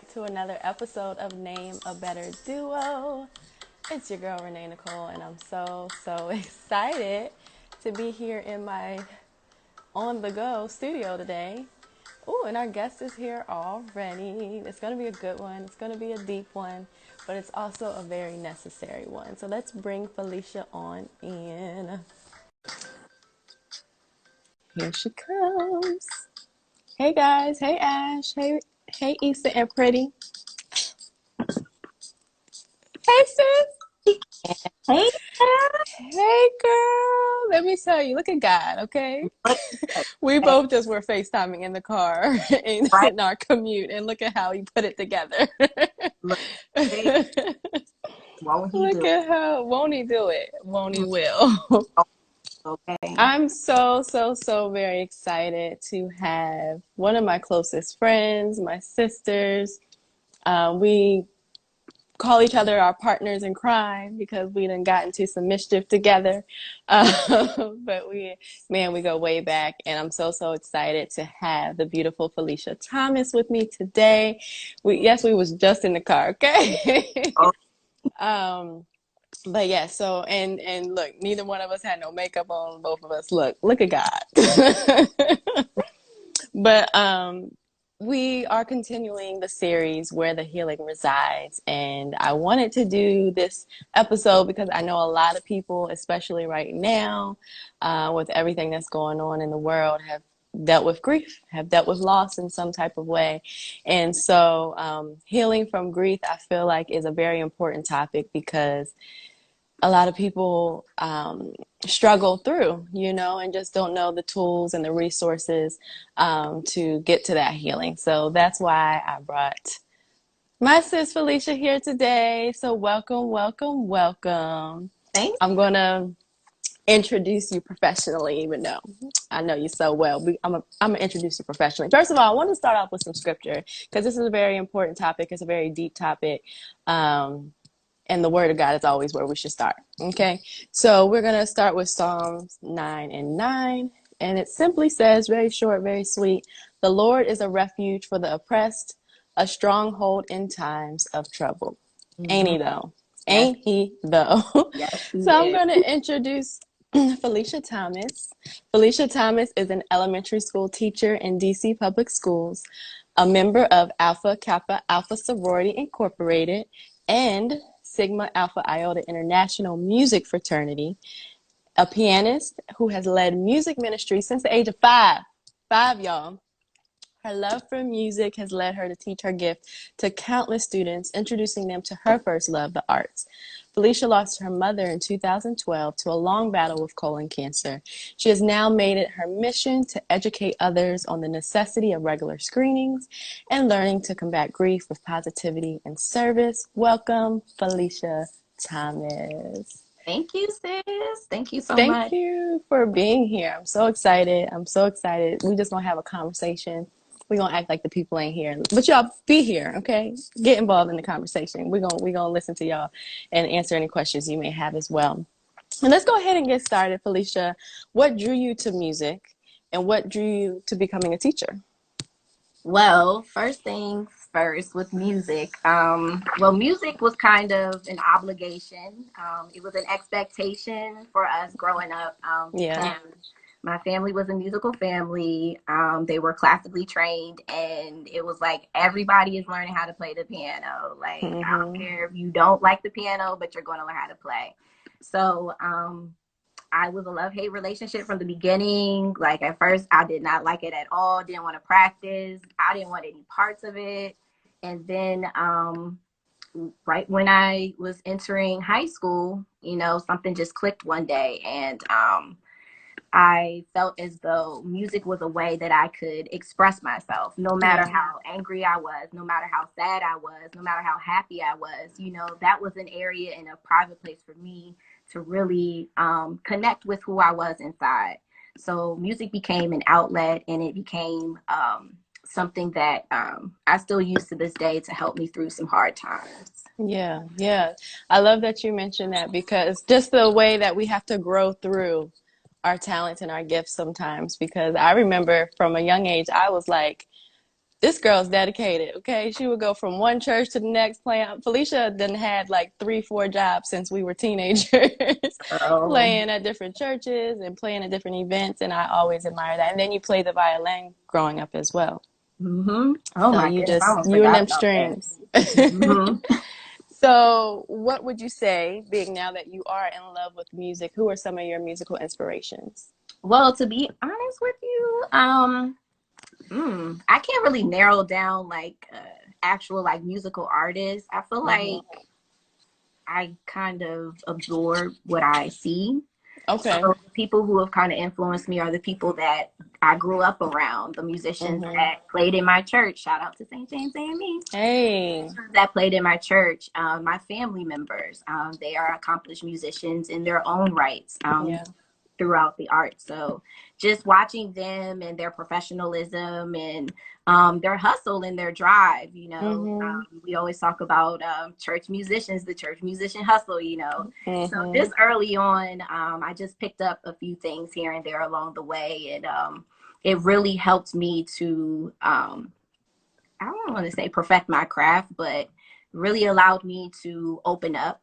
back to another episode of Name a Better Duo. It's your girl Renee Nicole, and I'm so, so excited to be here in my on the go studio today. Oh, and our guest is here already. It's going to be a good one, it's going to be a deep one, but it's also a very necessary one. So let's bring Felicia on in. Here she comes. Hey guys. Hey Ash. Hey hey Issa and Pretty. Hey sis. Hey, Hey girl. Let me tell you, look at God, okay? we both just were FaceTiming in the car in, Right. in our commute and look at how he put it together. Look, hey, look at how won't he do it? Won't he will? Okay. I'm so, so, so very excited to have one of my closest friends, my sisters. Uh, we call each other our partners in crime because we done got into some mischief together. Uh, but we, man, we go way back, and I'm so, so excited to have the beautiful Felicia Thomas with me today. We, yes, we was just in the car, okay? Oh. um, but yeah, so and and look, neither one of us had no makeup on. Both of us look look at God. but um we are continuing the series where the healing resides and I wanted to do this episode because I know a lot of people, especially right now, uh, with everything that's going on in the world, have dealt with grief, have dealt with loss in some type of way. And so, um, healing from grief, I feel like, is a very important topic because a lot of people um, struggle through, you know, and just don't know the tools and the resources um, to get to that healing. So that's why I brought my sis Felicia here today. So welcome, welcome, welcome. Thanks. I'm going to introduce you professionally, even though I know you so well. We- I'm going I'm to introduce you professionally. First of all, I want to start off with some scripture because this is a very important topic. It's a very deep topic. Um, and the word of God is always where we should start. Okay. So we're going to start with Psalms 9 and 9. And it simply says, very short, very sweet, the Lord is a refuge for the oppressed, a stronghold in times of trouble. Ain't he though? Ain't he though? Yes, he So I'm going to introduce Felicia Thomas. Felicia Thomas is an elementary school teacher in DC Public Schools, a member of Alpha Kappa Alpha Sorority Incorporated, and Sigma Alpha Iota International Music Fraternity, a pianist who has led music ministry since the age of five. Five, y'all. Her love for music has led her to teach her gift to countless students, introducing them to her first love, the arts. Felicia lost her mother in 2012 to a long battle with colon cancer. She has now made it her mission to educate others on the necessity of regular screenings and learning to combat grief with positivity and service. Welcome, Felicia Thomas. Thank you, sis. Thank you so Thank much. Thank you for being here. I'm so excited. I'm so excited. We just gonna have a conversation. We're gonna act like the people ain't here. But y'all be here, okay? Get involved in the conversation. We're gonna we gonna listen to y'all and answer any questions you may have as well. And let's go ahead and get started, Felicia. What drew you to music and what drew you to becoming a teacher? Well, first things first with music. Um, well, music was kind of an obligation. Um, it was an expectation for us growing up. Um, Yeah. and my family was a musical family. Um, they were classically trained, and it was like everybody is learning how to play the piano. Like, I don't Mhm. care if you don't like the piano, but you're going to learn how to play. So, um, I was a love hate relationship from the beginning. Like at first, I did not like it at all. Didn't want to practice. I didn't want any parts of it. And then, um, right when I was entering high school, you know, something just clicked one day, and um, I felt as though music was a way that I could express myself, no matter how angry I was, no matter how sad I was, no matter how happy I was. You know, that was an area and a private place for me to really um, connect with who I was inside. So music became an outlet, and it became um, something that um, I still use to this day to help me through some hard times. Yeah, yeah. I love that you mentioned that because just the way that we have to grow through our talents and our gifts sometimes. Because I remember from a young age, I was like, this girl's dedicated. Okay, she would go from one church to the next. Playing Felicia then had like three, four jobs since we were teenagers, oh. playing at different churches and playing at different events. And I always admire that. And then you play the violin growing up as well. Mm-hmm. Oh so my you goodness, just you and them strings. Mm-hmm. so, what would you say, being now that you are in love with music, who are some of your musical inspirations? Well, to be honest with you, um, mm, I can't really narrow down like uh, actual like musical artists. I feel mm-hmm. like I kind of absorb what I see. Okay. So people who have kind of influenced me are the people that I grew up around, the musicians mm-hmm. that played in my church. Shout out to St. James AME. Hey. That played in my church. Um, my family members, um, they are accomplished musicians in their own rights. Um, yeah throughout the art. So just watching them and their professionalism and um, their hustle and their drive, you know, mm-hmm. um, we always talk about um, church musicians, the church musician hustle, you know. Mm-hmm. So this early on, um, I just picked up a few things here and there along the way, and um, it really helped me to, um, I don't want to say perfect my craft, but really allowed me to open up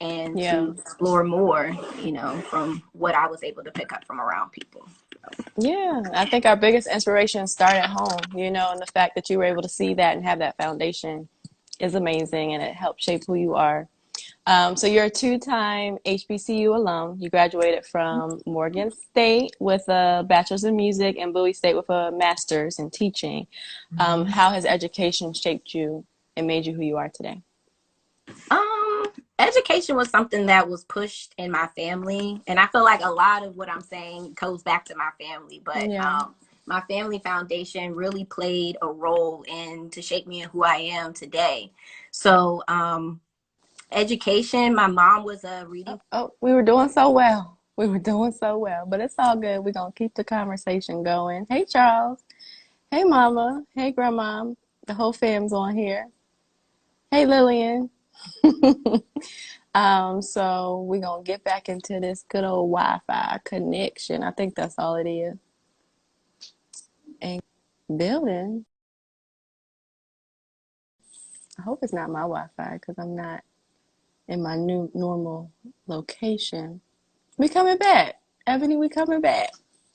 and yeah. to explore more, you know, from what I was able to pick up from around people. Yeah, I think our biggest inspiration start at home, you know, and the fact that you were able to see that and have that foundation is amazing and it helped shape who you are. Um, so you're a two-time HBCU alum. You graduated from Morgan State with a bachelor's in music and Bowie State with a master's in teaching. Um, mm-hmm. how has education shaped you and made you who you are today? Um, education was something that was pushed in my family and i feel like a lot of what i'm saying goes back to my family but yeah. um, my family foundation really played a role in to shape me and who i am today. So um, education my mom was a reading oh, oh, we were doing so well. We were doing so well but it's all good. We're gonna keep the conversation going. Hey charles. Hey mama. Hey grandma. The whole fam's on here. Hey lillian um, so we're gonna get back into this good old Wi-Fi connection. I think that's all it is. And building. I hope it's not my Wi-Fi because I'm not in my new normal location. We coming back, Ebony. We coming back.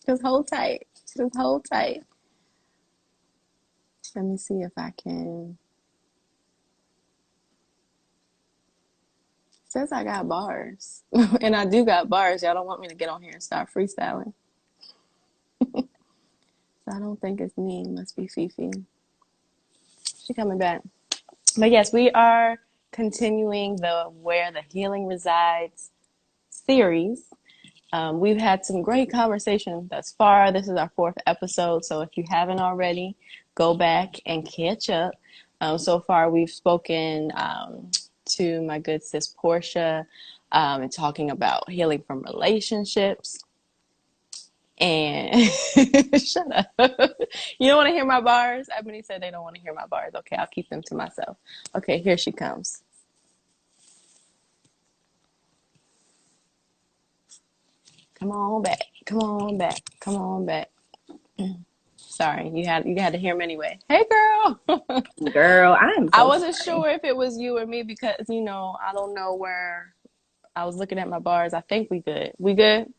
Just hold tight. Just hold tight. Let me see if I can says I got bars. and I do got bars. Y'all don't want me to get on here and start freestyling. so I don't think it's me. It must be Fifi. She coming back. But yes, we are continuing the Where the Healing Resides series. Um, we've had some great conversation thus far. This is our fourth episode. So if you haven't already, go back and catch up. Um, so far, we've spoken um, to my good sis Portia um, and talking about healing from relationships. And shut up. you don't want to hear my bars? Ebony said they don't want to hear my bars. Okay, I'll keep them to myself. Okay, here she comes. Come on back. Come on back. Come on back. Sorry, you had you had to hear him anyway. Hey, girl. girl, I'm. So I wasn't sorry. sure if it was you or me because you know I don't know where. I was looking at my bars. I think we good. We good.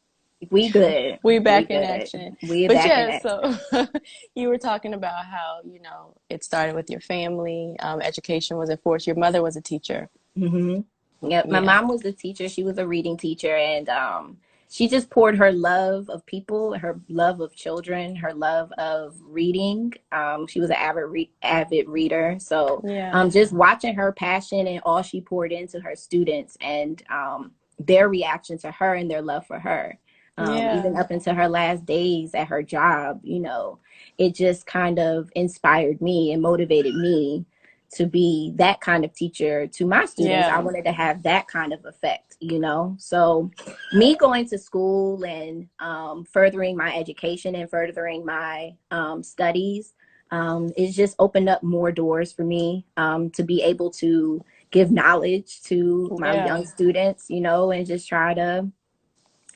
We good. we back we in action. We but back yeah, so you were talking about how you know it started with your family. Um, education was enforced. Your mother was a teacher. Mm-hmm. Yep. My yeah. mom was a teacher. She was a reading teacher, and um, she just poured her love of people, her love of children, her love of reading. Um, she was an avid re- avid reader, so yeah. um, just watching her passion and all she poured into her students and um, their reaction to her and their love for her, um, yeah. even up into her last days at her job. You know, it just kind of inspired me and motivated me to be that kind of teacher to my students. Yeah. I wanted to have that kind of effect, you know? So, me going to school and um, furthering my education and furthering my um, studies um, is just opened up more doors for me um, to be able to give knowledge to my yeah. young students, you know, and just try to,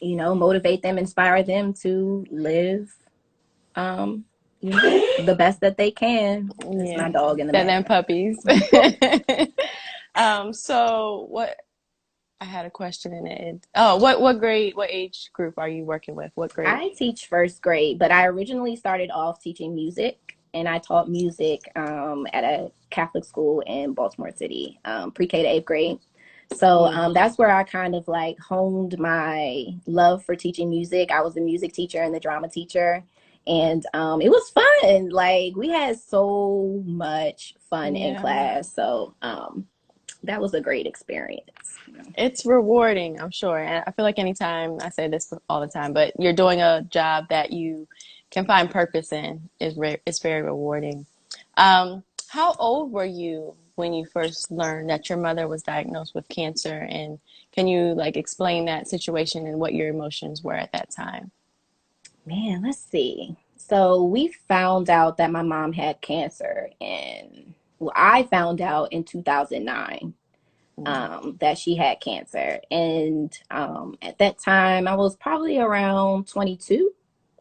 you know, motivate them, inspire them to live um, you know, the best that they can. It's Yeah. my dog in the And then puppies. um, so what I had a question in it. Oh, what what grade, what age group are you working with? What grade? I teach first grade, but I originally started off teaching music, and I taught music um, at a Catholic school in Baltimore City, um, pre-K to eighth grade. So um, that's where I kind of like honed my love for teaching music. I was the music teacher and the drama teacher, and um, it was fun. Like we had so much fun in class. So um, that was a great experience. It's rewarding, I'm sure. And I feel like anytime I say this all the time, but you're doing a job that you can find purpose in is re- it's very rewarding. Um, how old were you when you first learned that your mother was diagnosed with cancer? And can you like explain that situation and what your emotions were at that time? Man, let's see. So we found out that my mom had cancer, and well, I found out in 2009 um, that she had cancer. And um, at that time, I was probably around 22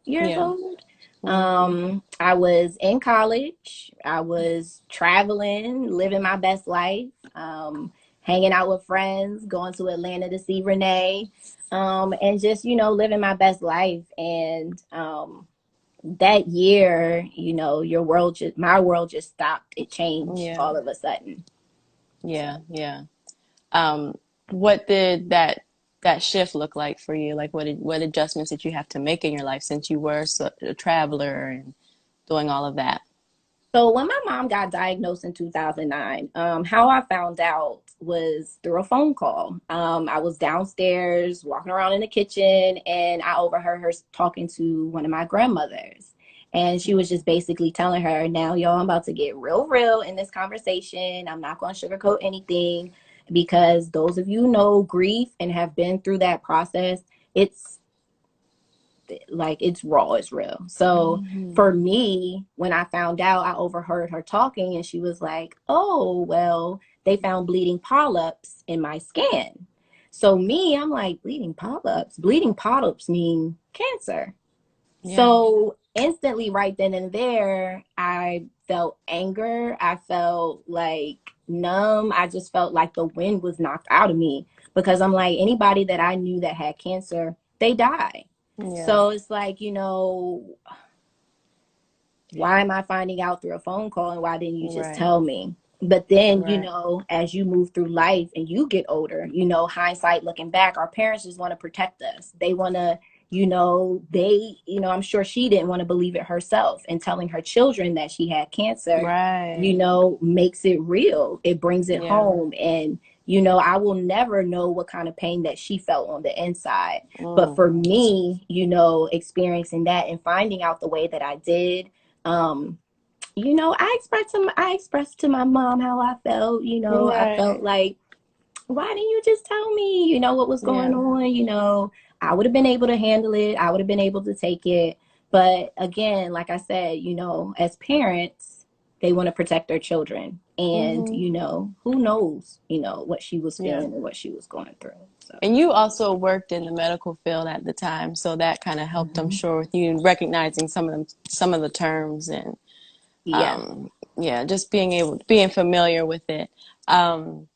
years Yeah. old. Um, I was in college. I was traveling, living my best life, um, hanging out with friends, going to Atlanta to see Renee, um, and just, you know, living my best life. And um, that year, you know, your world just, my world just stopped. It changed Yeah. all of a sudden. Yeah, yeah. Um, what did that that shift look like for you? Like, what did, what adjustments did you have to make in your life since you were so, a traveler and doing all of that? So when my mom got diagnosed in 2009, um, how I found out was through a phone call. Um, I was downstairs walking around in the kitchen, and I overheard her talking to one of my grandmothers. And she was just basically telling her, "Now, y'all, I'm about to get real, real in this conversation. I'm not going to sugarcoat anything because those of you know grief and have been through that process. It's like it's raw, it's real. So." for me, when I found out, I overheard her talking and she was like, Oh, well, they found bleeding polyps in my skin. So, me, I'm like, bleeding polyps? Bleeding polyps mean cancer. Yeah. So, instantly, right then and there, I felt anger. I felt like numb. I just felt like the wind was knocked out of me because I'm like, anybody that I knew that had cancer, they die. Yeah. So it's like, you know, why am I finding out through a phone call and why didn't you just Right. tell me? But then, you know, as you move through life and you get older, you know, hindsight looking back, our parents just want to protect us. They want to, you know, they, you know, I'm sure she didn't want to believe it herself and telling her children that she had cancer right. you know, makes it real. It brings it Yeah. home. And, you know, I will never know what kind of pain that she felt on the inside. But Mm. for me, you know, experiencing that and finding out the way that I did, um, you know, I expressed to my, I expressed to my mom how I felt. You know, I felt like, why didn't you just tell me? You know what was going Yeah. on? You know, I would have been able to handle it. I would have been able to take it. But again, like I said, you know, as parents, they want to protect their children, and Mhm. you know, who knows, you know, what she was Yeah. feeling and what she was going through. So. And you also worked in the medical field at the time, so that kind of helped, I'm Mhm. sure, with you recognizing some of them, some of the terms and Yeah. um, yeah, just being able, being familiar with it. Um,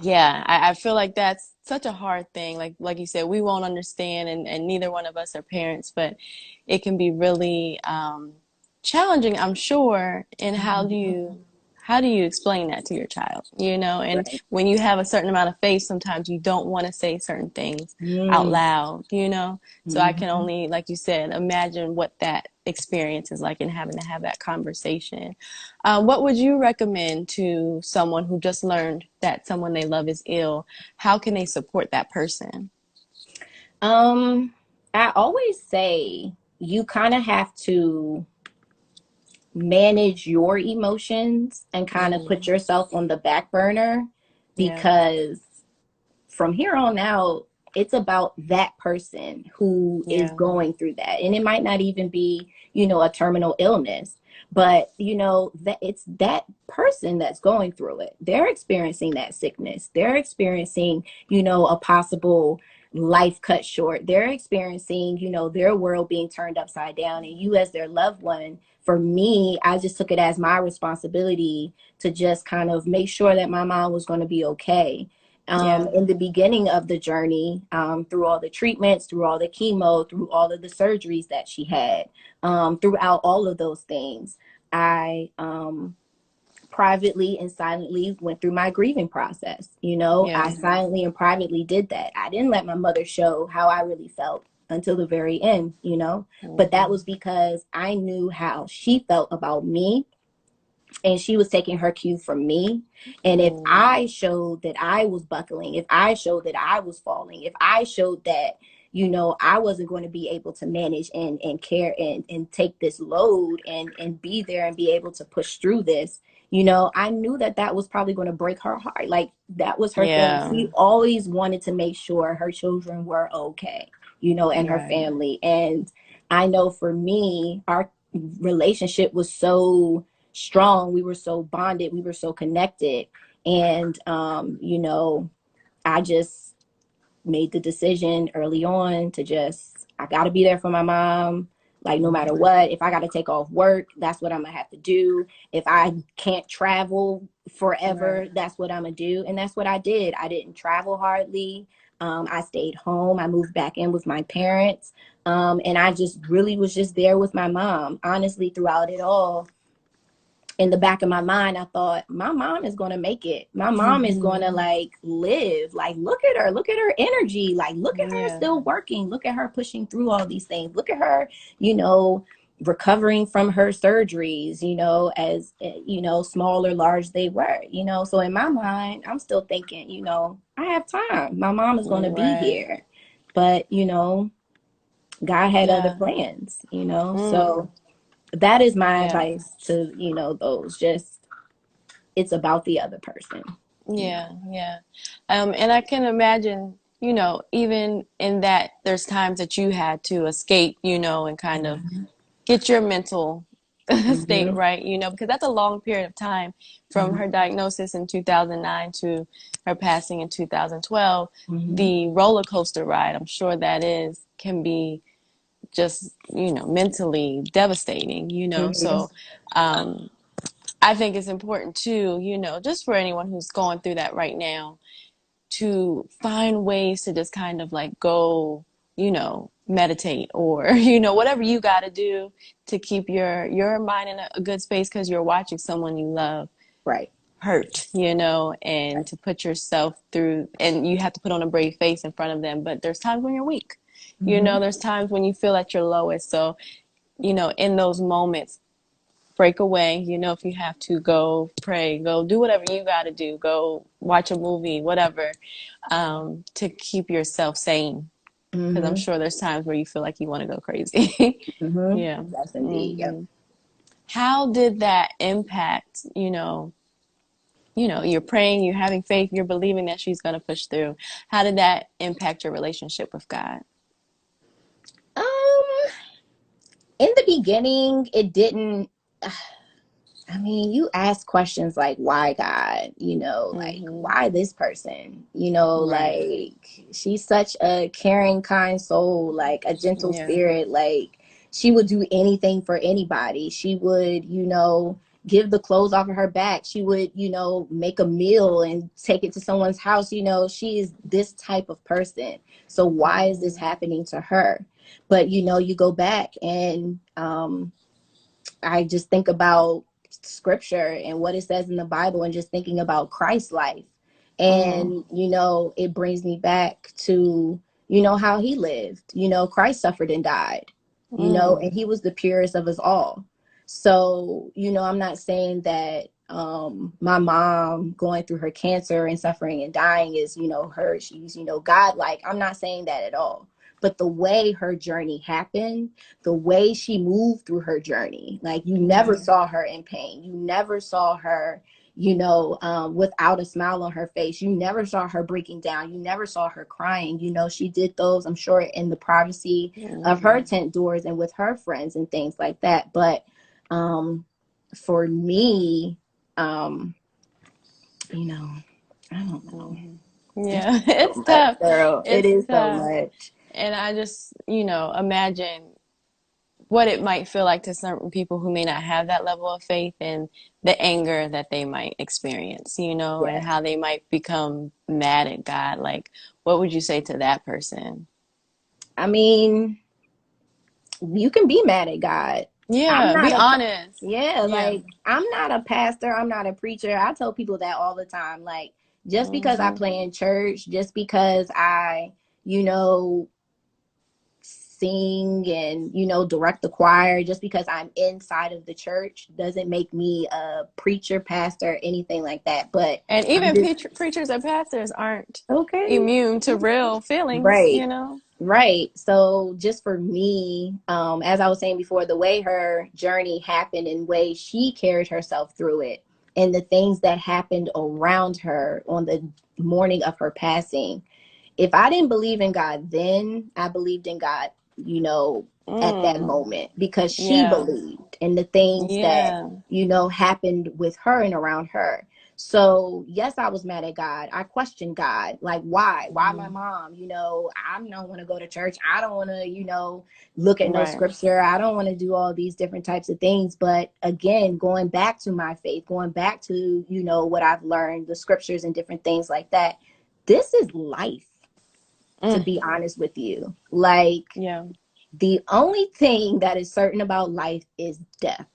yeah, I, I feel like that's such a hard thing. Like, like you said, we won't understand, and, and neither one of us are parents, but it can be really um, challenging, I'm sure. And how do you, how do you explain that to your child? You know, and Right. when you have a certain amount of faith, sometimes you don't want to say certain things out Mm. loud, you know? So I can Mhm. only, like you said, imagine what that experience is like and having to have that conversation. Uh, what would you recommend to someone who just learned that someone they love is ill? How can they support that person? Um, I always say you kind of have to manage your emotions and kind of Mhm. put yourself on the back burner Yeah. because from here on out, it's about that person who is Yeah. going through that. And it might not even be, you know, a terminal illness, but you know, that it's that person that's going through it. They're experiencing that sickness. They're experiencing, you know, a possible life cut short. They're experiencing, you know, their world being turned upside down, and you, as their loved one, for me, I just took it as my responsibility to just kind of make sure that my mom was going to be okay. Um, yeah. In the beginning of the journey, um, through all the treatments, through all the chemo, through all of the surgeries that she had, um, throughout all of those things, I um, privately and silently went through my grieving process. You know, yeah. I silently and privately did that. I didn't let my mother show how I really felt until the very end, you know, mm-hmm. but that was because I knew how she felt about me and she was taking her cue from me. And if mm. I showed that I was buckling, if I showed that I was falling, if I showed that you know i wasn't going to be able to manage and and care and and take this load and and be there and be able to push through this you know i knew that that was probably going to break her heart like that was her yeah. thing she always wanted to make sure her children were okay you know and right. her family and i know for me our relationship was so strong we were so bonded we were so connected and um you know i just made the decision early on to just I got to be there for my mom like no matter what if i got to take off work that's what i'm gonna have to do. If i can't travel forever right. that's what i'm gonna do. And that's what i did. I didn't travel hardly. Um, i stayed home. I moved back in with my parents. Um, and i just really was just there with my mom. Honestly throughout it all in the back of my mind, I thought, my mom is going to make it. My mom mm-hmm. is going to like live. Like, look at her. Look at her energy. Like, look at yeah. her still working. Look at her pushing through all these things. Look at her, you know, recovering from her surgeries, you know, as, eh, you know, small or large they were, you know. So in my mind, I'm still thinking, you know, I have time. My mom is going to be here. But, you know, God had yeah. other plans, you know. Mm. So that is my yeah. advice to you know those just it's about the other person yeah yeah um and i can imagine you know even in that there's times that you had to escape you know and kind of mm-hmm. get your mental mm-hmm. state right you know because that's a long period of time from mm-hmm. her diagnosis in 2009 to her passing in 2012 mm-hmm. the roller coaster ride i'm sure that is can be just you know mentally devastating you know mm-hmm. so um i think it's important too you know just for anyone who's going through that right now to find ways to just kind of like go you know meditate or you know whatever you got to do to keep your your mind in a, good space because you're watching someone you love right hurt you know and right. to put yourself through and you have to put on a brave face in front of them but there's times when you're weak Mm-hmm. You know, there's times when you feel at your lowest. So, you know, in those moments, break away. You know, if you have to go pray, go do whatever you got to do, go watch a movie, whatever, um, to keep yourself sane. Because mm-hmm. I'm sure there's times where you feel like you want to go crazy. mm-hmm. Yeah. That's indeed. Yep. Mm-hmm. How did that impact, you know, you know, you're praying, you're having faith, you're believing that she's going to push through. How did that impact your relationship with God? In the beginning, it didn't. I mean, you ask questions like, why God? You know, like, mm-hmm. why this person? You know, right. like, she's such a caring, kind soul, like, a gentle yeah. spirit. Like, she would do anything for anybody. She would, you know, give the clothes off of her back. She would, you know, make a meal and take it to someone's house. You know, she is this type of person. So, why is this happening to her? But you know, you go back and um, I just think about scripture and what it says in the Bible and just thinking about Christ's life. And, mm. you know, it brings me back to, you know, how he lived. You know, Christ suffered and died, mm. you know, mm. and he was the purest of us all. So, you know, I'm not saying that um my mom going through her cancer and suffering and dying is, you know, her, she's, you know, God like. I'm not saying that at all but the way her journey happened, the way she moved through her journey, like you never mm-hmm. saw her in pain. You never saw her, you know, um, without a smile on her face. You never saw her breaking down. You never saw her crying. You know, she did those, I'm sure, in the privacy of her tent doors and with her friends and things like that. But um, for me, um, you know, I don't know. Yeah, it's tough. Girl, it's it is tough. so much. And I just, you know, imagine what it might feel like to certain people who may not have that level of faith and the anger that they might experience, you know, Yeah. and how they might become mad at God. Like, what would you say to that person? I mean, you can be mad at God. Yeah, be a- honest. Yeah, Yeah. like I'm not a pastor, I'm not a preacher. I tell people that all the time. Like, just because I Mhm. play in church, just because I, you know, sing and, you know, direct the choir, just because I'm inside of the church doesn't make me a preacher, pastor, anything like that. But And even just- preacher, preachers and pastors aren't okay. immune to real feelings, Right. you know? Right. So just for me, um, as I was saying before, the way her journey happened and way she carried herself through it and the things that happened around her on the morning of her passing. If I didn't believe in God then, I believed in God, you know, at that Mm, moment because she Yeah. believed in the things that you know, happened with her and around her. So, yes, I was mad at God. I questioned God. Like, why? Why my Mm. mom? You know, I don't want to go to church. I don't want to, you know, look at no scripture. I don't want to do all these different types of things. But again, going back to my faith, going back to, you know, what I've learned, the scriptures and different things like that, this is life, to Mm. be honest with you. Like, Yeah. the only thing that is certain about life is death.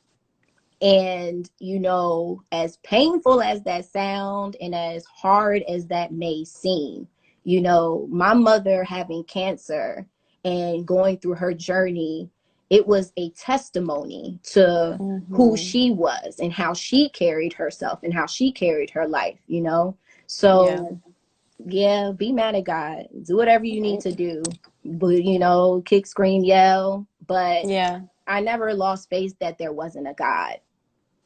And, you know, as painful as that sound and as hard as that may seem, you know, my mother having cancer and going through her journey, it was a testimony to who Mhm. she was and how she carried herself and how she carried her life, you know? So, yeah, be mad at God. Do whatever you need to do. But, you know, kick, scream, yell. But Yeah. I never lost faith that there wasn't a God.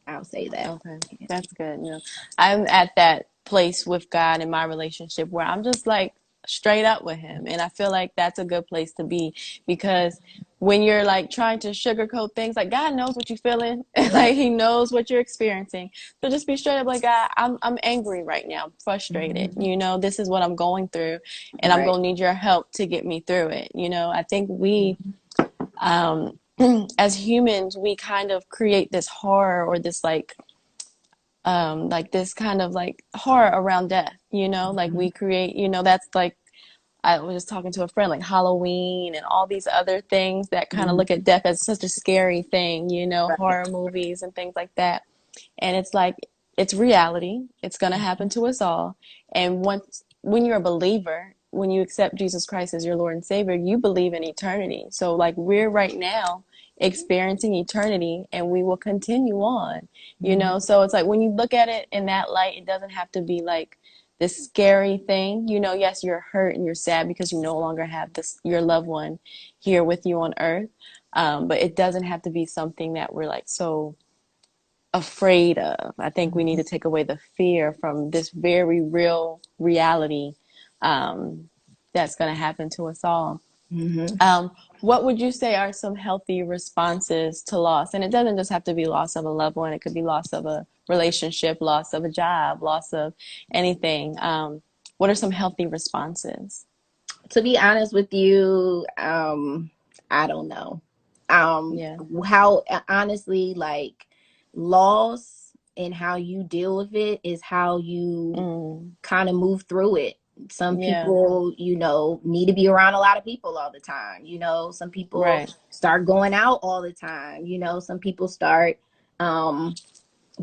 I'll say that. Okay, that's good. You know, I'm at that place with God in my relationship where I'm just like straight up with Him, and I feel like that's a good place to be because when you're like trying to sugarcoat things, like God knows what you're feeling, like He knows what you're experiencing. So just be straight up, like God, I'm I'm angry right now, I'm frustrated. You know, this is what I'm going through, and I'm gonna need your help to get me through it. You know, I think we um, as humans, we kind of create this horror or this like, um, like this kind of like horror around death, you know, like we create, you know, that's like, I was just talking to a friend, like Halloween and all these other things that kind of Mhm. look at death as such a scary thing, you know, Right. horror movies and things like that. And it's like, it's reality. It's going to happen to us all. And once, when you're a believer, when you accept Jesus Christ as your Lord and Savior, you believe in eternity. So, like, we're right now experiencing eternity and we will continue on, you know? So, it's like when you look at it in that light, it doesn't have to be like this scary thing. You know, yes, you're hurt and you're sad because you no longer have this, your loved one here with you on earth. Um, but it doesn't have to be something that we're like so afraid of. I think we need to take away the fear from this very real reality um, that's going to happen to us all. Mhm. Um, what would you say are some healthy responses to loss? And it doesn't just have to be loss of a loved one, it could be loss of a relationship, loss of a job, loss of anything. Um, what are some healthy responses? To be honest with you, um, I don't know. Um, Yeah. how honestly, like loss and how you deal with it is how you Mm, kind of move through it. Some Yeah. people, you know, need to be around a lot of people all the time. You know, some people Right. start going out all the time. You know, some people start um,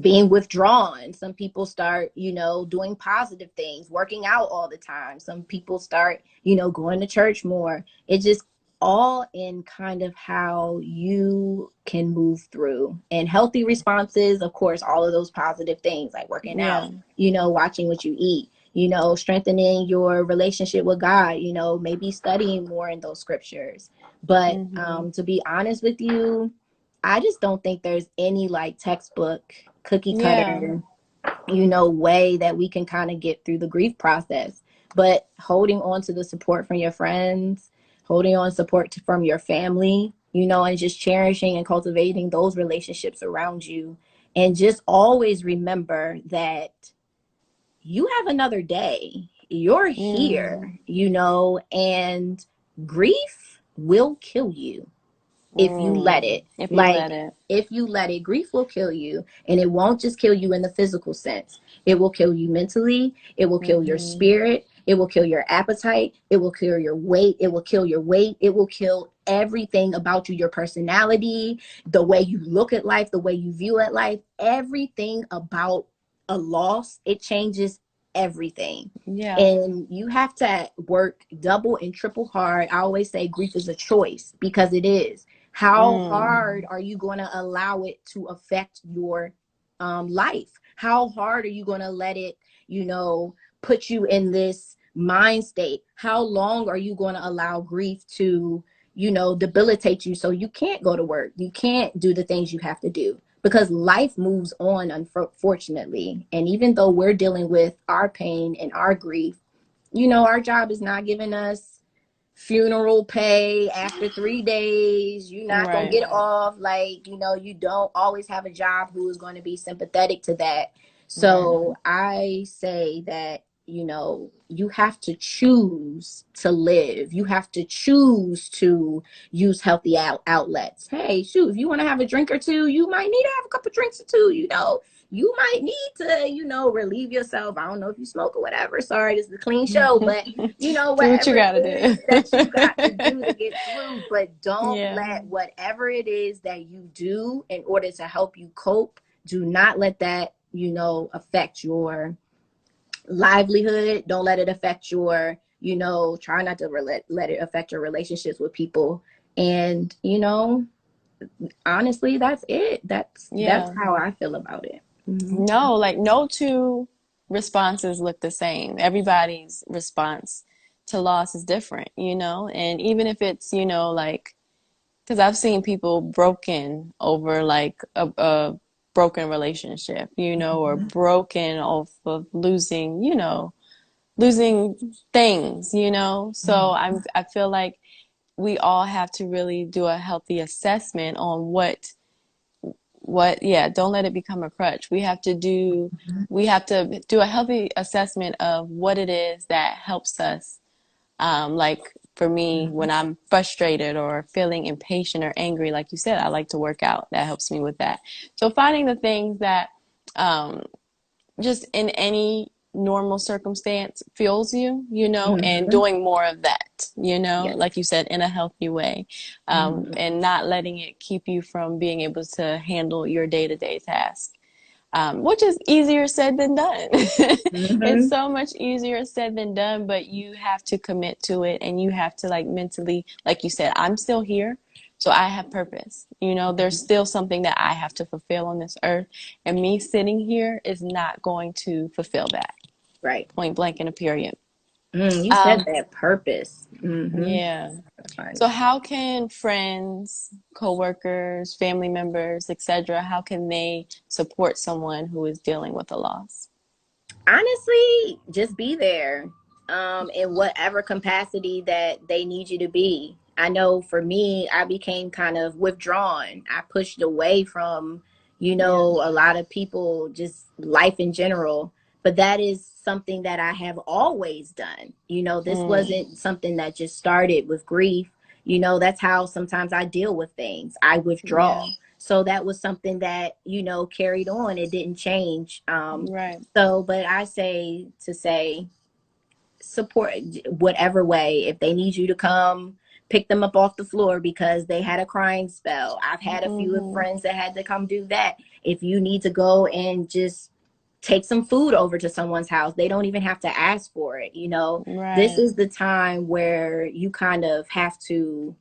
being withdrawn. Some people start, you know, doing positive things, working out all the time. Some people start, you know, going to church more. it's just all in kind of how you can move through and healthy responses of course all of those positive things like working out you know watching what you eat you know strengthening your relationship with god you know maybe studying more in those scriptures. But Mhm. um to be honest with you i just don't think there's any like textbook cookie cutter you know way that we can kind of get through the grief process. But holding on to the support from your friends holding on support to, from your family you know and just cherishing and cultivating those relationships around you. And just always remember that you have another day you're here, Mm. you know, and grief will kill you if you let Mm. it. If you Like, let it. if you let it, grief will kill you. And it won't just kill you in the physical sense, it will kill you mentally, it will kill your Mhm. spirit, it will kill your appetite, it will kill your weight, it will kill your weight, it will kill everything about you, your personality, the way you look at life, the way you view at life, everything about a loss, it changes everything Yeah. and you have to work double and triple hard. I always say grief is a choice because it is. How Mm. hard are you going to allow it to affect your um, life? How hard are you going to let it, you know, put you in this mind state? How long are you going to allow grief to, you know, debilitate you so you can't go to work? You can't do the things you have to do because life moves on unfortunately. And even though we're dealing with our pain and our grief you know our job is not giving us funeral pay after three days. You're not gonna get off. Like you know you don't always have a job who is going to be sympathetic to that. So i say that you know you have to choose to live. You have to choose to use healthy out- outlets. Hey shoot if you want to have a drink or two you might need to have a couple drinks or two you know. You might need to you know relieve yourself. I don't know if you smoke or whatever. Sorry this is a clean show but you know what you gotta do. that you got to do to get through but don't Yeah. let whatever it is that you do in order to help you cope do not let that you know affect your livelihood don't let it affect your you know try not to let, let it affect your relationships with people and you know honestly that's it that's Yeah. that's how i feel about it Mhm. No, like no two responses look the same. Everybody's response to loss is different, you know? And even if it's, you know, like, because I've seen people broken over like a, a broken relationship, you know, or mm-hmm. broken off of losing, you know, losing things, you know? So mm-hmm. I'm, I feel like we all have to really do a healthy assessment on what what yeah don't let it become a crutch. We have to do mm-hmm. we have to do a healthy assessment of what it is that helps us um, like for me when i'm frustrated or feeling impatient or angry like you said i like to work out that helps me with that so finding the things that um, just in any normal circumstance fuels you you know and Mhm. doing more of that you know Yes. like you said in a healthy way um, Mhm. and not letting it keep you from being able to handle your day-to-day task um, which is easier said than done. Mhm. it's so much easier said than done but you have to commit to it and you have to like mentally like you said i'm still here so i have purpose. You know there's still something that i have to fulfill on this earth and me sitting here is not going to fulfill that. Right. Point blank in a period Mm, you said Um, that purpose. Mhm. yeah. So how can friends coworkers family members etc how can they support someone who is dealing with a loss? Honestly just be there um in whatever capacity that they need you to be. I know for me i became kind of withdrawn. I pushed away from you know a lot of people just life in general but that is something that i have always done you know this Mm. wasn't something that just started with grief you know that's how sometimes i deal with things i withdraw Yeah. so that was something that you know carried on it didn't change um right so, but I say to say support whatever way. If they need you to come pick them up off the floor because they had a crying spell. I've had a few Mhm. friends that had to come do that. If you need to go and just take some food over to someone's house, they don't even have to ask for it, you know. right. This is the time where you kind of have to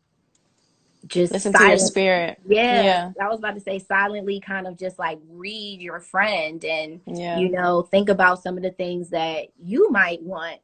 just listen to your spirit. Yeah, Yeah. I was about to say silently kind of just like read your friend and yeah. you know think about some of the things that you might want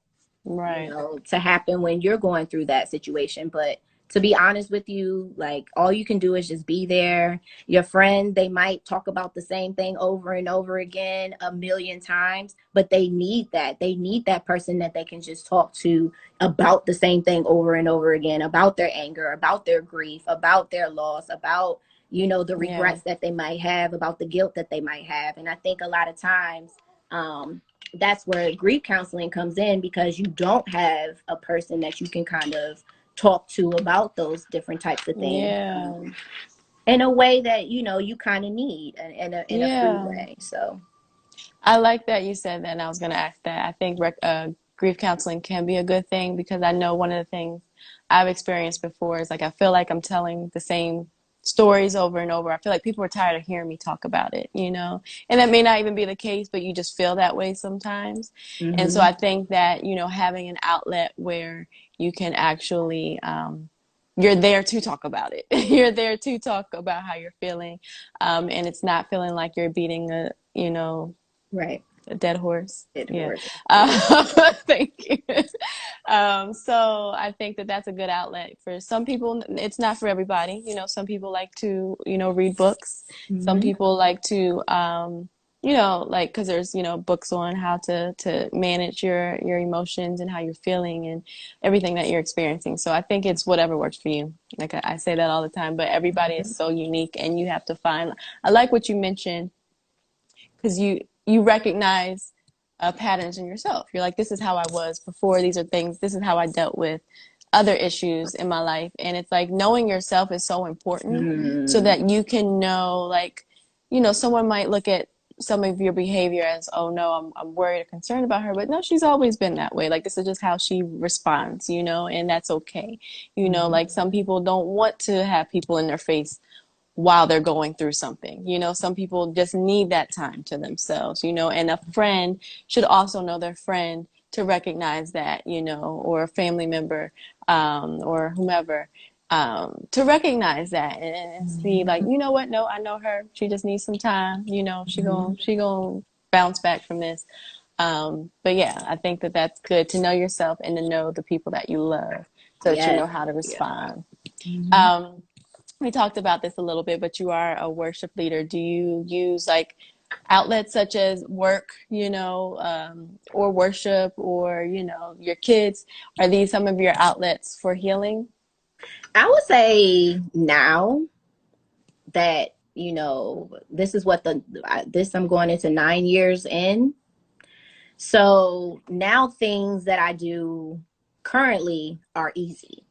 right. you know to happen when you're going through that situation. But to be honest with you like all you can do is just be there. Your friend they might talk about the same thing over and over again a million times but they need that. They need that person that they can just talk to about the same thing over and over again about their anger about their grief about their loss about you know the Yeah. regrets that they might have about the guilt that they might have. And i think a lot of times um, that's where grief counseling comes in because you don't have a person that you can kind of talk to about those different types of things. Yeah. In a way that you know you kind of need in, in a in Yeah. a free way. So I like that you said that, and I was going to ask that. I think rec- uh, grief counseling can be a good thing because I know one of the things I've experienced before is like I feel like I'm telling the same stories over and over. I feel like people are tired of hearing me talk about it, you know? And that may not even be the case, but you just feel that way sometimes. And so mhm. I think that, you know, having an outlet where you can actually, um, you're there to talk about it. you're there to talk about how you're feeling. Um, and it's not feeling like you're beating a, you know, right. a dead horse. It Yeah. works. Uh, thank you. Um, so I think that that's a good outlet for some people. It's not for everybody. You know, some people like to, you know, read books. Some Mhm. people like to, um, you know, like because there's, you know, books on how to to manage your your emotions and how you're feeling and everything that you're experiencing. So I think it's whatever works for you. Like I, I say that all the time, but everybody is so unique, and you have to find. I like what you mentioned because you you recognize uh, patterns in yourself. You're like, this is how I was before. These are things. This is how I dealt with other issues in my life, and it's like knowing yourself is so important, so Mm. that you can know, like, you know, someone might look at some of your behavior as, oh no, I'm I'm worried or concerned about her, but no, she's always been that way. Like this is just how she responds, you know, and that's okay. You know, like some people don't want to have people in their face while they're going through something. You know, some people just need that time to themselves, you know, and a friend should also know their friend to recognize that, you know, or a family member um, or whomever um, to recognize that and, and see like, you know what? No, I know her. She just needs some time. You know, she gon' she gonna bounce back from this. Um, but yeah, I think that that's good to know yourself and to know the people that you love so that you know how to respond. Mhm. Um, we talked about this a little bit, but you are a worship leader. Do you use like outlets such as work, you know, um, or worship, or you know, your kids? Are these some of your outlets for healing? I would say now that you know this is what the this I'm going into nine years in. So now things that I do currently are easy.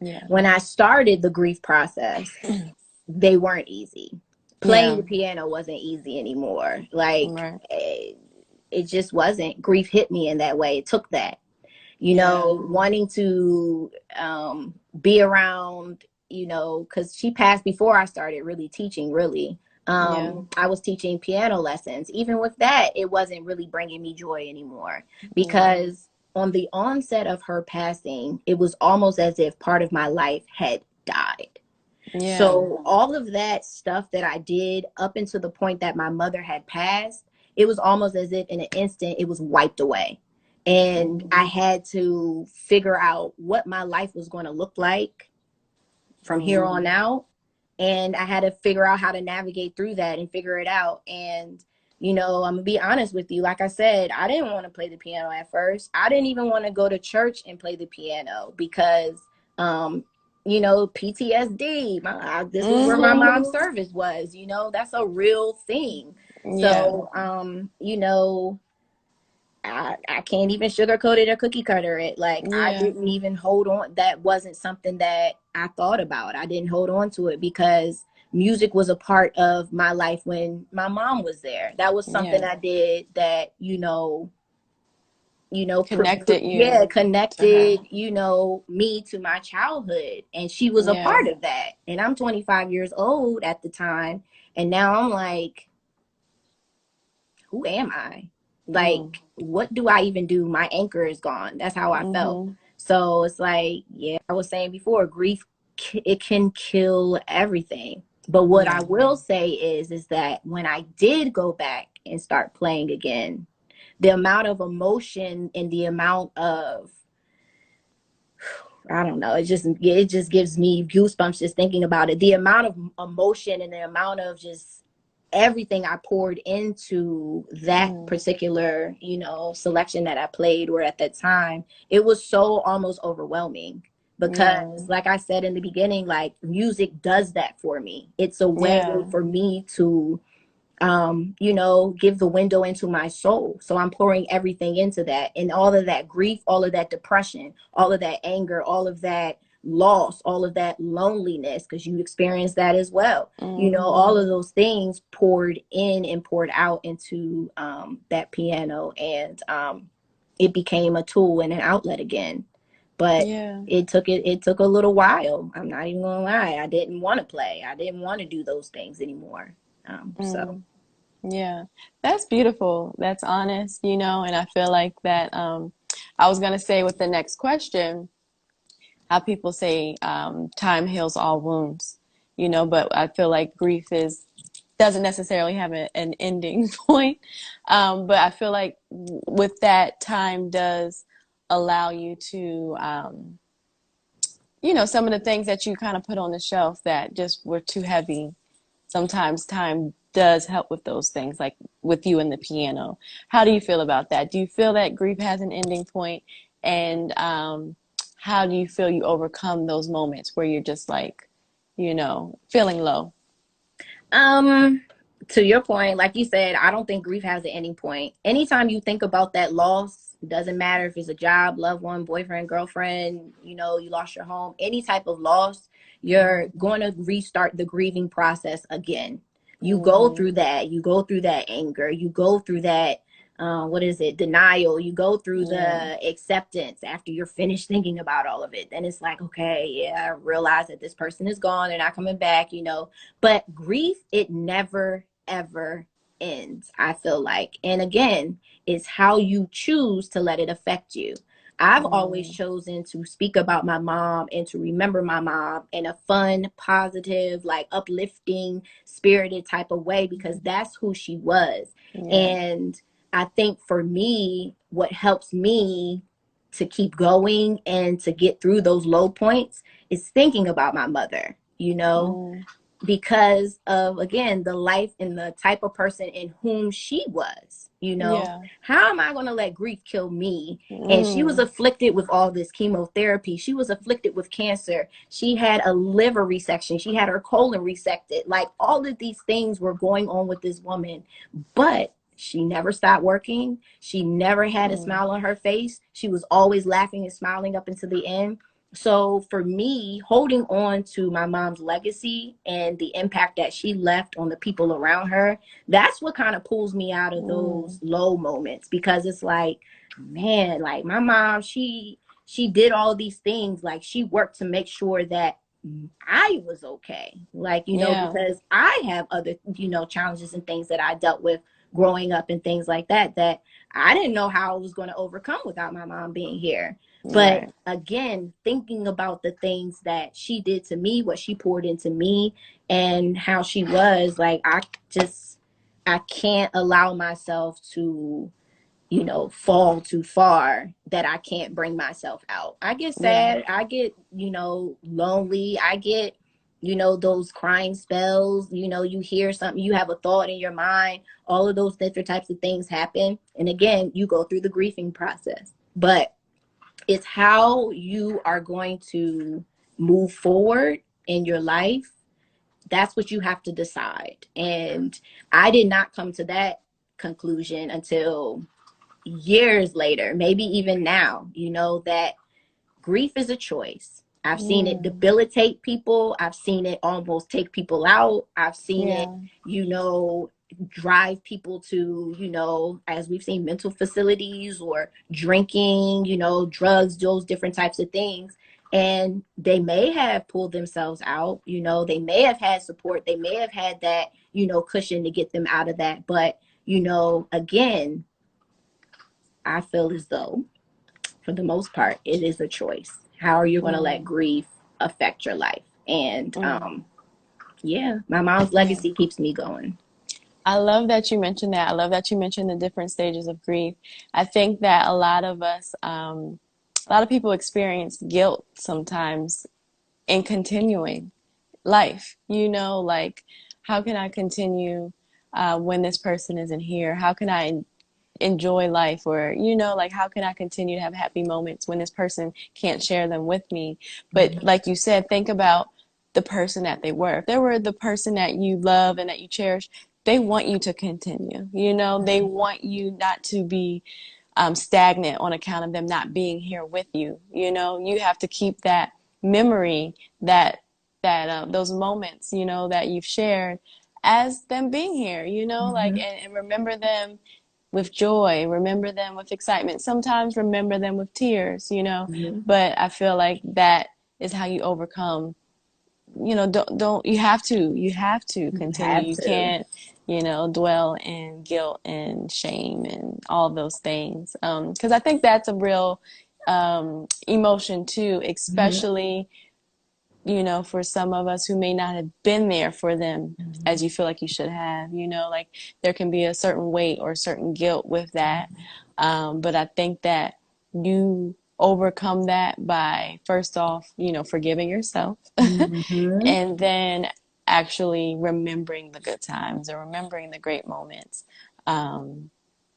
Yeah. When I started the grief process, they weren't easy. Playing Yeah. the piano wasn't easy anymore. Like Right. it, it just wasn't. Grief hit me in that way. It took that. You know, wanting to um, be around, you know, because she passed before I started really teaching, really. Um, I was teaching piano lessons. Even with that, it wasn't really bringing me joy anymore because on the onset of her passing, it was almost as if part of my life had died. Yeah. So all of that stuff that I did up until the point that my mother had passed, it was almost as if in an instant it was wiped away. And I had to figure out what my life was going to look like from here on out. And I had to figure out how to navigate through that and figure it out. And, you know, I'm going to be honest with you. Like I said, I didn't want to play the piano at first. I didn't even want to go to church and play the piano because, um, you know, PTSD. My, this is where my Mhm. mom's service was. You know, that's a real thing. yeah. So, um, you know, I, I can't even sugarcoat it or cookie cutter it. Like I didn't even hold on. That wasn't something that I thought about. I didn't hold on to it because music was a part of my life when my mom was there. That was something Yeah. I did that, you know, you know, Connected you Yeah, connected, you know, me to my childhood. And she was a Yeah. part of that. And I'm 25 years old at the time. And now I'm like, who am I? Like, Mm. what do I even do? My anchor is gone. That's how I felt. Mhm. So it's like, yeah, I was saying before, grief it can kill everything. But what I will say is, is that when I did go back and start playing again, the amount of emotion and the amount of I don't know. It just it just gives me goosebumps just thinking about it. The amount of emotion and the amount of just everything I poured into that Mm. particular, you know, selection that I played or at that time, it was so almost overwhelming because Yeah. like I said in the beginning, like music does that for me. It's a way Yeah. for me to um, you know, give the window into my soul. So I'm pouring everything into that. And all of that grief, all of that depression, all of that anger, all of that loss, all of that loneliness, because you experienced that as well. Mm-hmm. You know, all of those things poured in and poured out into um, that piano. And um, it became a tool and an outlet again. But yeah. it took it it took a little while. I'm not even gonna lie. I didn't want to play. I didn't want to do those things anymore. Um, mm. So yeah, that's beautiful. That's honest, you know, and I feel like that. Um, I was going to say with the next question, how people say um, time heals all wounds, you know, but I feel like grief is doesn't necessarily have a, an ending point. Um, but I feel like with that, time does allow you to, um, you know, some of the things that you kind of put on the shelf that just were too heavy. Sometimes time does help with those things, like with you and the piano. How do you feel about that? Do you feel that grief has an ending point? And um, how do you feel you overcome those moments where you're just like, you know, feeling low? Um, to your point, like you said, I don't think grief has an ending point. Anytime you think about that loss, doesn't matter if it's a job, loved one, boyfriend, girlfriend, you know, you lost your home, any type of loss, you're going to restart the grieving process again you mm. go through that you go through that anger you go through that uh, what is it denial. You go through yeah. the acceptance after you're finished thinking about all of it. Then it's like okay yeah i realize that this person is gone. They're not coming back you know. But grief it never ever ends i feel like. And again it's how you choose to let it affect you. I've mm. always chosen to speak about my mom and to remember my mom in a fun, positive, like uplifting, spirited type of way because that's who she was. And I think for me, what helps me to keep going and to get through those low points is thinking about my mother, you know, mm because of again the life and the type of person in whom she was you know? Yeah. how am i going to let grief kill me? Mm. and she was mm. afflicted with all this chemotherapy. She was afflicted with cancer. She had a liver resection. She had her colon resected. Like all of these things were going on with this woman. But she never stopped working she never had mm. a smile on her face she was always laughing and smiling up until the end so for me holding on to my mom's legacy and the impact that she left on the people around her that's what kind of pulls me out of those mm. low moments because it's like man like my mom she she did all these things like she worked to make sure that I was okay like you know yeah. because I have other you know challenges and things that I dealt with growing up and things like that that I didn't know how I was going to overcome without my mom being here but right. again, thinking about the things that she did to me, what she poured into me, and how she was, like, I just, I can't allow myself to, you know, fall too far that I can't bring myself out. I get sad. I get, you know, lonely. I get, you know, those crying spells. You know, you hear something, you have a thought in your mind. All of those different types of things happen. And again, you go through the grieving process. But it's how you are going to move forward in your life. That's what you have to decide. And I did not come to that conclusion until years later, maybe even now, you know, that grief is a choice. I've seen it debilitate people. I've seen it almost take people out. I've seen yeah. it, you know, drive people to, you know, as we've seen, mental facilities or drinking, you know, drugs, those different types of things. And they may have pulled themselves out, you know, they may have had support, they may have had that, you know, cushion to get them out of that. But, you know, again, I feel as though, for the most part, it is a choice. How are you going to mm. let grief affect your life? And, mm. um, yeah, my mom's legacy keeps me going. I love that you mentioned that. I love that you mentioned the different stages of grief. I think that a lot of us, um, a lot of people experience guilt sometimes in continuing life. You know, like, how can I continue uh, when this person isn't here? How can I enjoy life? Or, you know, like, how can I continue to have happy moments when this person can't share them with me? But, mm-hmm. like you said, think about the person that they were. If they were the person that you love and that you cherish, they want you to continue. You know, they Mm-hmm. want you not to be um, stagnant on account of them not being here with you. You know, you have to keep that memory, that that uh, those moments, you know, that you've shared as them being here. You know, like Mhm. and, and remember them with joy, remember them with excitement. Sometimes remember them with tears. You know, Mhm. but I feel like that is how you overcome you know don't don't you have to you have to continue you to. can't you know dwell in guilt and shame and all those things um because i think that's a real um emotion too Mhm. especially you know for some of us who may not have been there for them Mhm. as you feel like you should have you know like there can be a certain weight or a certain guilt with that um but i think that you overcome that by first off you know forgiving yourself Mhm. and then actually remembering the good times or remembering the great moments. Um,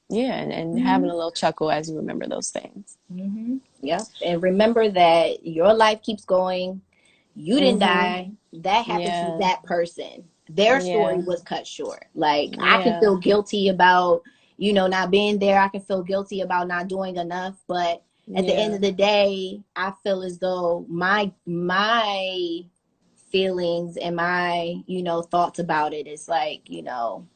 yeah, and, and having a little chuckle as you remember those things. Mhm. Yep. And remember that your life keeps going. You didn't hmm die. That happened to that person. Their story yeah, was cut short. Like I can feel guilty about, you know, not being there. I can feel guilty about not doing enough. But at the end of the day, I feel as though my my feelings and my, you know, thoughts about it is like, you know,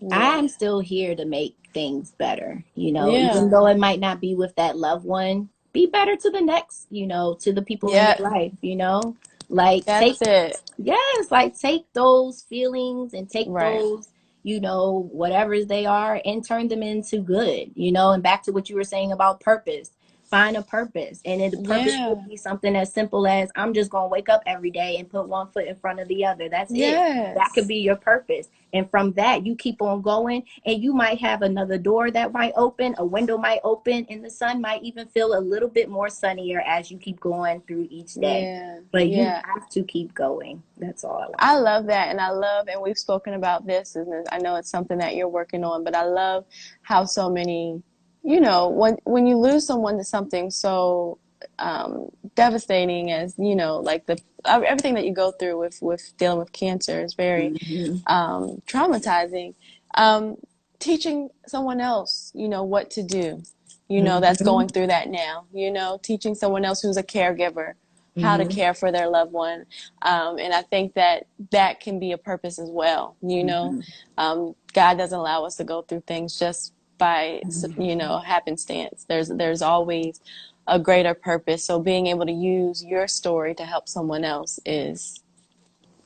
yeah, I'm still here to make things better, you know, yeah, even though it might not be with that loved one, be better to the next, you know, to the people in your life, you know, like take, That's it. yes, like take those feelings and take Right. those, you know, whatever they are and turn them into good, you know, and back to what you were saying about purpose. Find a purpose. And it, the purpose Yeah. could be something as simple as I'm just going to wake up every day and put one foot in front of the other. That's it. That could be your purpose. And from that, you keep on going, and you might have another door that might open, a window might open, and the sun might even feel a little bit more sunnier as you keep going through each day. Yeah. But you Yeah. have to keep going. That's all I want. I love that, and I love, and we've spoken about this, and I know it's something that you're working on, but I love how so many, you know, when when you lose someone to something so um, devastating as, you know, like the everything that you go through with with dealing with cancer is very Mhm. um, traumatizing. Um, teaching someone else, you know, what to do, you know, that's Mhm. going through that now, you know, teaching someone else who's a caregiver how to Mhm. care for their loved one. Um, and I think that that can be a purpose as well. You know, Mhm. um, God doesn't allow us to go through things just by, you know, happenstance. There's, there's always a greater purpose. So being able to use your story to help someone else is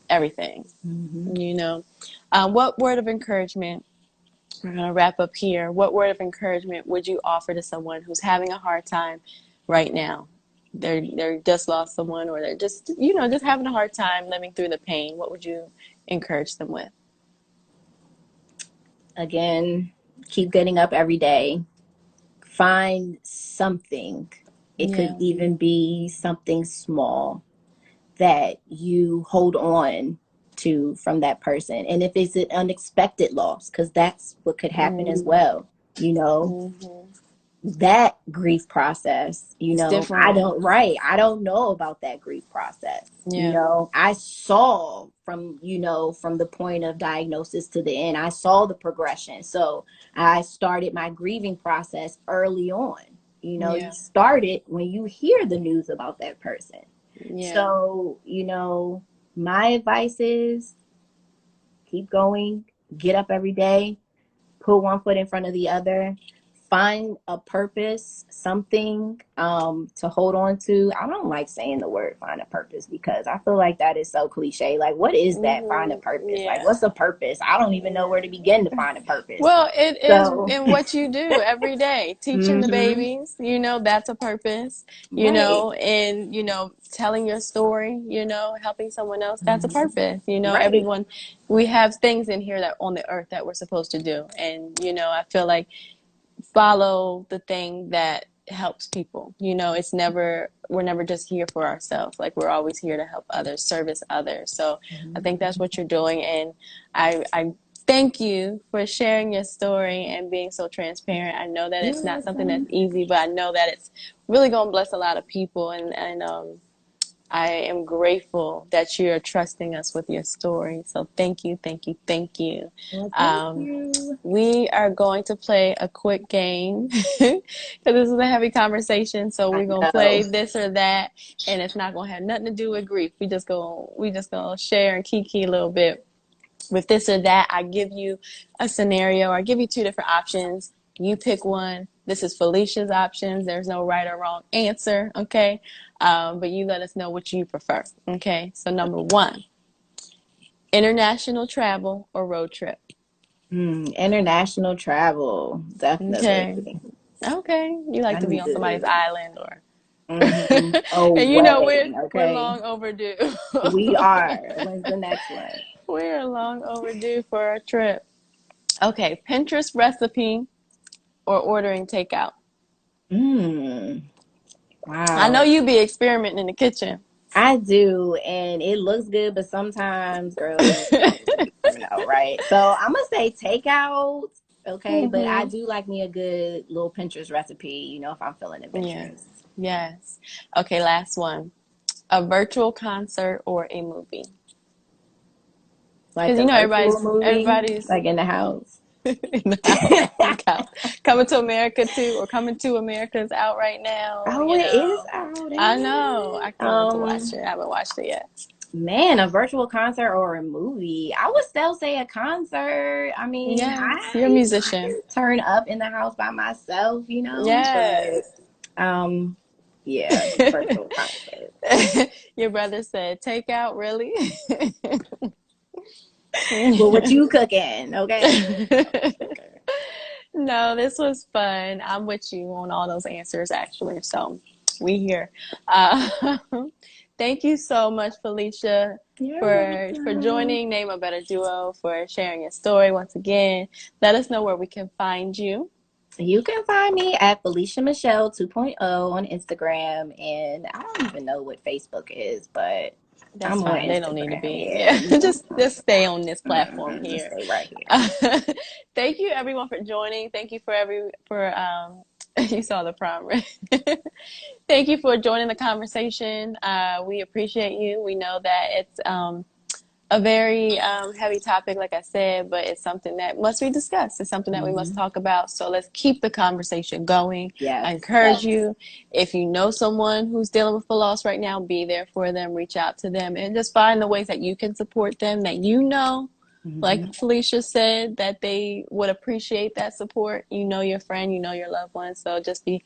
everything, Mhm. you know. Um, what word of encouragement, we're going to wrap up here. What word of encouragement would you offer to someone who's having a hard time right now? They're, they're just lost someone or they're just, you know, just having a hard time living through the pain. What would you encourage them with? Again, keep getting up every day. Find something. It Yeah. could even be something small that you hold on to from that person. And if it's an unexpected loss, because that's what could happen as Mm. well, you know, Mhm. That grief process, you know, I don't, right. I don't know about that grief process. You know, I saw from, you know, from the point of diagnosis to the end, I saw the progression. So I started my grieving process early on. You know, Yeah. you start it when you hear the news about that person. Yeah. So, you know, my advice is keep going, get up every day, put one foot in front of the other, find a purpose, something um to hold on to. I don't like saying the word find a purpose because I feel like that is so cliche. Like what is that find a purpose? Like what's a purpose? I don't even know where to begin to find a purpose. Well, it is So, in what you do every day. Teaching the Mhm. babies, you know, that's a purpose. You right. know, and you know, telling your story, you know, helping someone else, that's a Mhm. purpose. You know, Right. everyone we have things in here that on the earth that we're supposed to do. And, you know, I feel like follow the thing that helps people. You know, it's never we're never just here for ourselves. Like we're always here to help others, service others. So I think that's what you're doing and I I thank you for sharing your story and being so transparent. I know that it's not something that's easy, but I know that it's really going to bless a lot of people and and um I am grateful that you are trusting us with your story. So thank you, thank you, thank you. Well, thank Um, you. We are going to play a quick game because this is a heavy conversation. So we're gonna play this or that, and it's not gonna have nothing to do with grief. We just gonna we just gonna share and kiki a little bit with this or that. I give you a scenario. I give you two different options. You pick one. This is Felicia's options. There's no right or wrong answer. Okay, um, but you let us know what you prefer. Okay. So number one, international travel or road trip. Hmm, international travel, definitely. Okay, you like I to be on somebody's island or Mhm. Oh, and you know we're okay. we're long overdue. We are. When's the next one? we're long overdue for a trip. Okay, Pinterest recipe or ordering takeout. Mm. Wow. I know you be experimenting in the kitchen. I do, and it looks good, but sometimes, girl, you know, right? So I'm gonna say takeout, okay? But I Mhm. do like me a good little Pinterest recipe, you know, if I'm feeling adventurous. Yes. yes. Okay, last one. A virtual concert or a movie. Like 'Cause a you know everybody's- movie, everybody's- like in the house. Coming to America too, or coming to America is out right now. Oh, you it know. is out. I know. I can't wait Um, watch it. I haven't watched it yet. Man, a virtual concert or a movie? I would still say a concert. I mean, Yes, I, you're a musician. Turn up in the house by myself, you know. Yes. But, um, yeah, virtual concert. Your brother said, "Take out, really?" Well, what you cooking? Okay. no, this was fun. I'm with you on all those answers, actually. So we here. Uh, thank you so much, Felicia, You're for for joining Name a Better Duo, for sharing your story once again. Let us know where we can find you. You can find me at Felicia Michelle 2.0 on Instagram, and I don't even know what Facebook is, but That's I'm fine. They don't need to be. yeah. Just just stay on this platform mm, here. stay right here. Thank you everyone for joining. Thank you for every for um you saw the prom? Thank you for joining the conversation. Uh we appreciate you. We know that it's um a very um, heavy topic, like I said, but it's something that must be discussed. It's something that we must talk about. So let's keep the conversation going. Yes. I encourage yes. you, if you know someone who's dealing with a loss right now, be there for them, reach out to them, and just find the ways that you can support them that you know, Mhm. like Felicia said, that they would appreciate that support. You know your friend, you know your loved one, so just be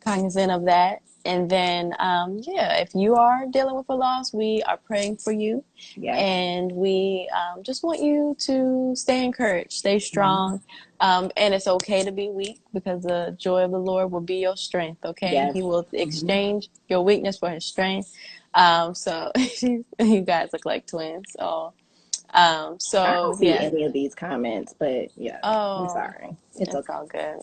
cognizant of that. And then, um, yeah, if you are dealing with a loss, we are praying for you, Yes. and we um, just want you to stay encouraged, stay strong. Um, and it's okay to be weak because the joy of the Lord will be your strength. Okay, Yes. He will exchange your weakness for His strength. Um, so you guys look like twins. So, um, I don't see yeah. any of these comments, but yeah, Oh, I'm sorry. It's it's okay. all good.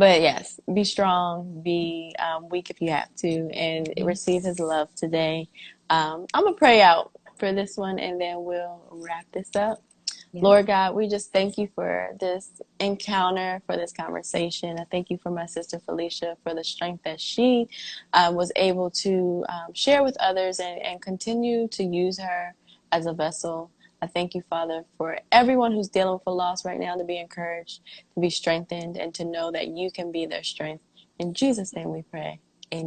But yes, be strong, be um, weak if you have to, and receive His love today. Um, I'm gonna pray out for this one, and then we'll wrap this up. Yeah. Lord God, we just thank you for this encounter, for this conversation. I thank you for my sister Felicia for the strength that she uh, was able to um, share with others and, and continue to use her as a vessel. I thank you, Father, for everyone who's dealing with a loss right now to be encouraged, to be strengthened, and to know that you can be their strength. In Jesus' name we pray. Amen.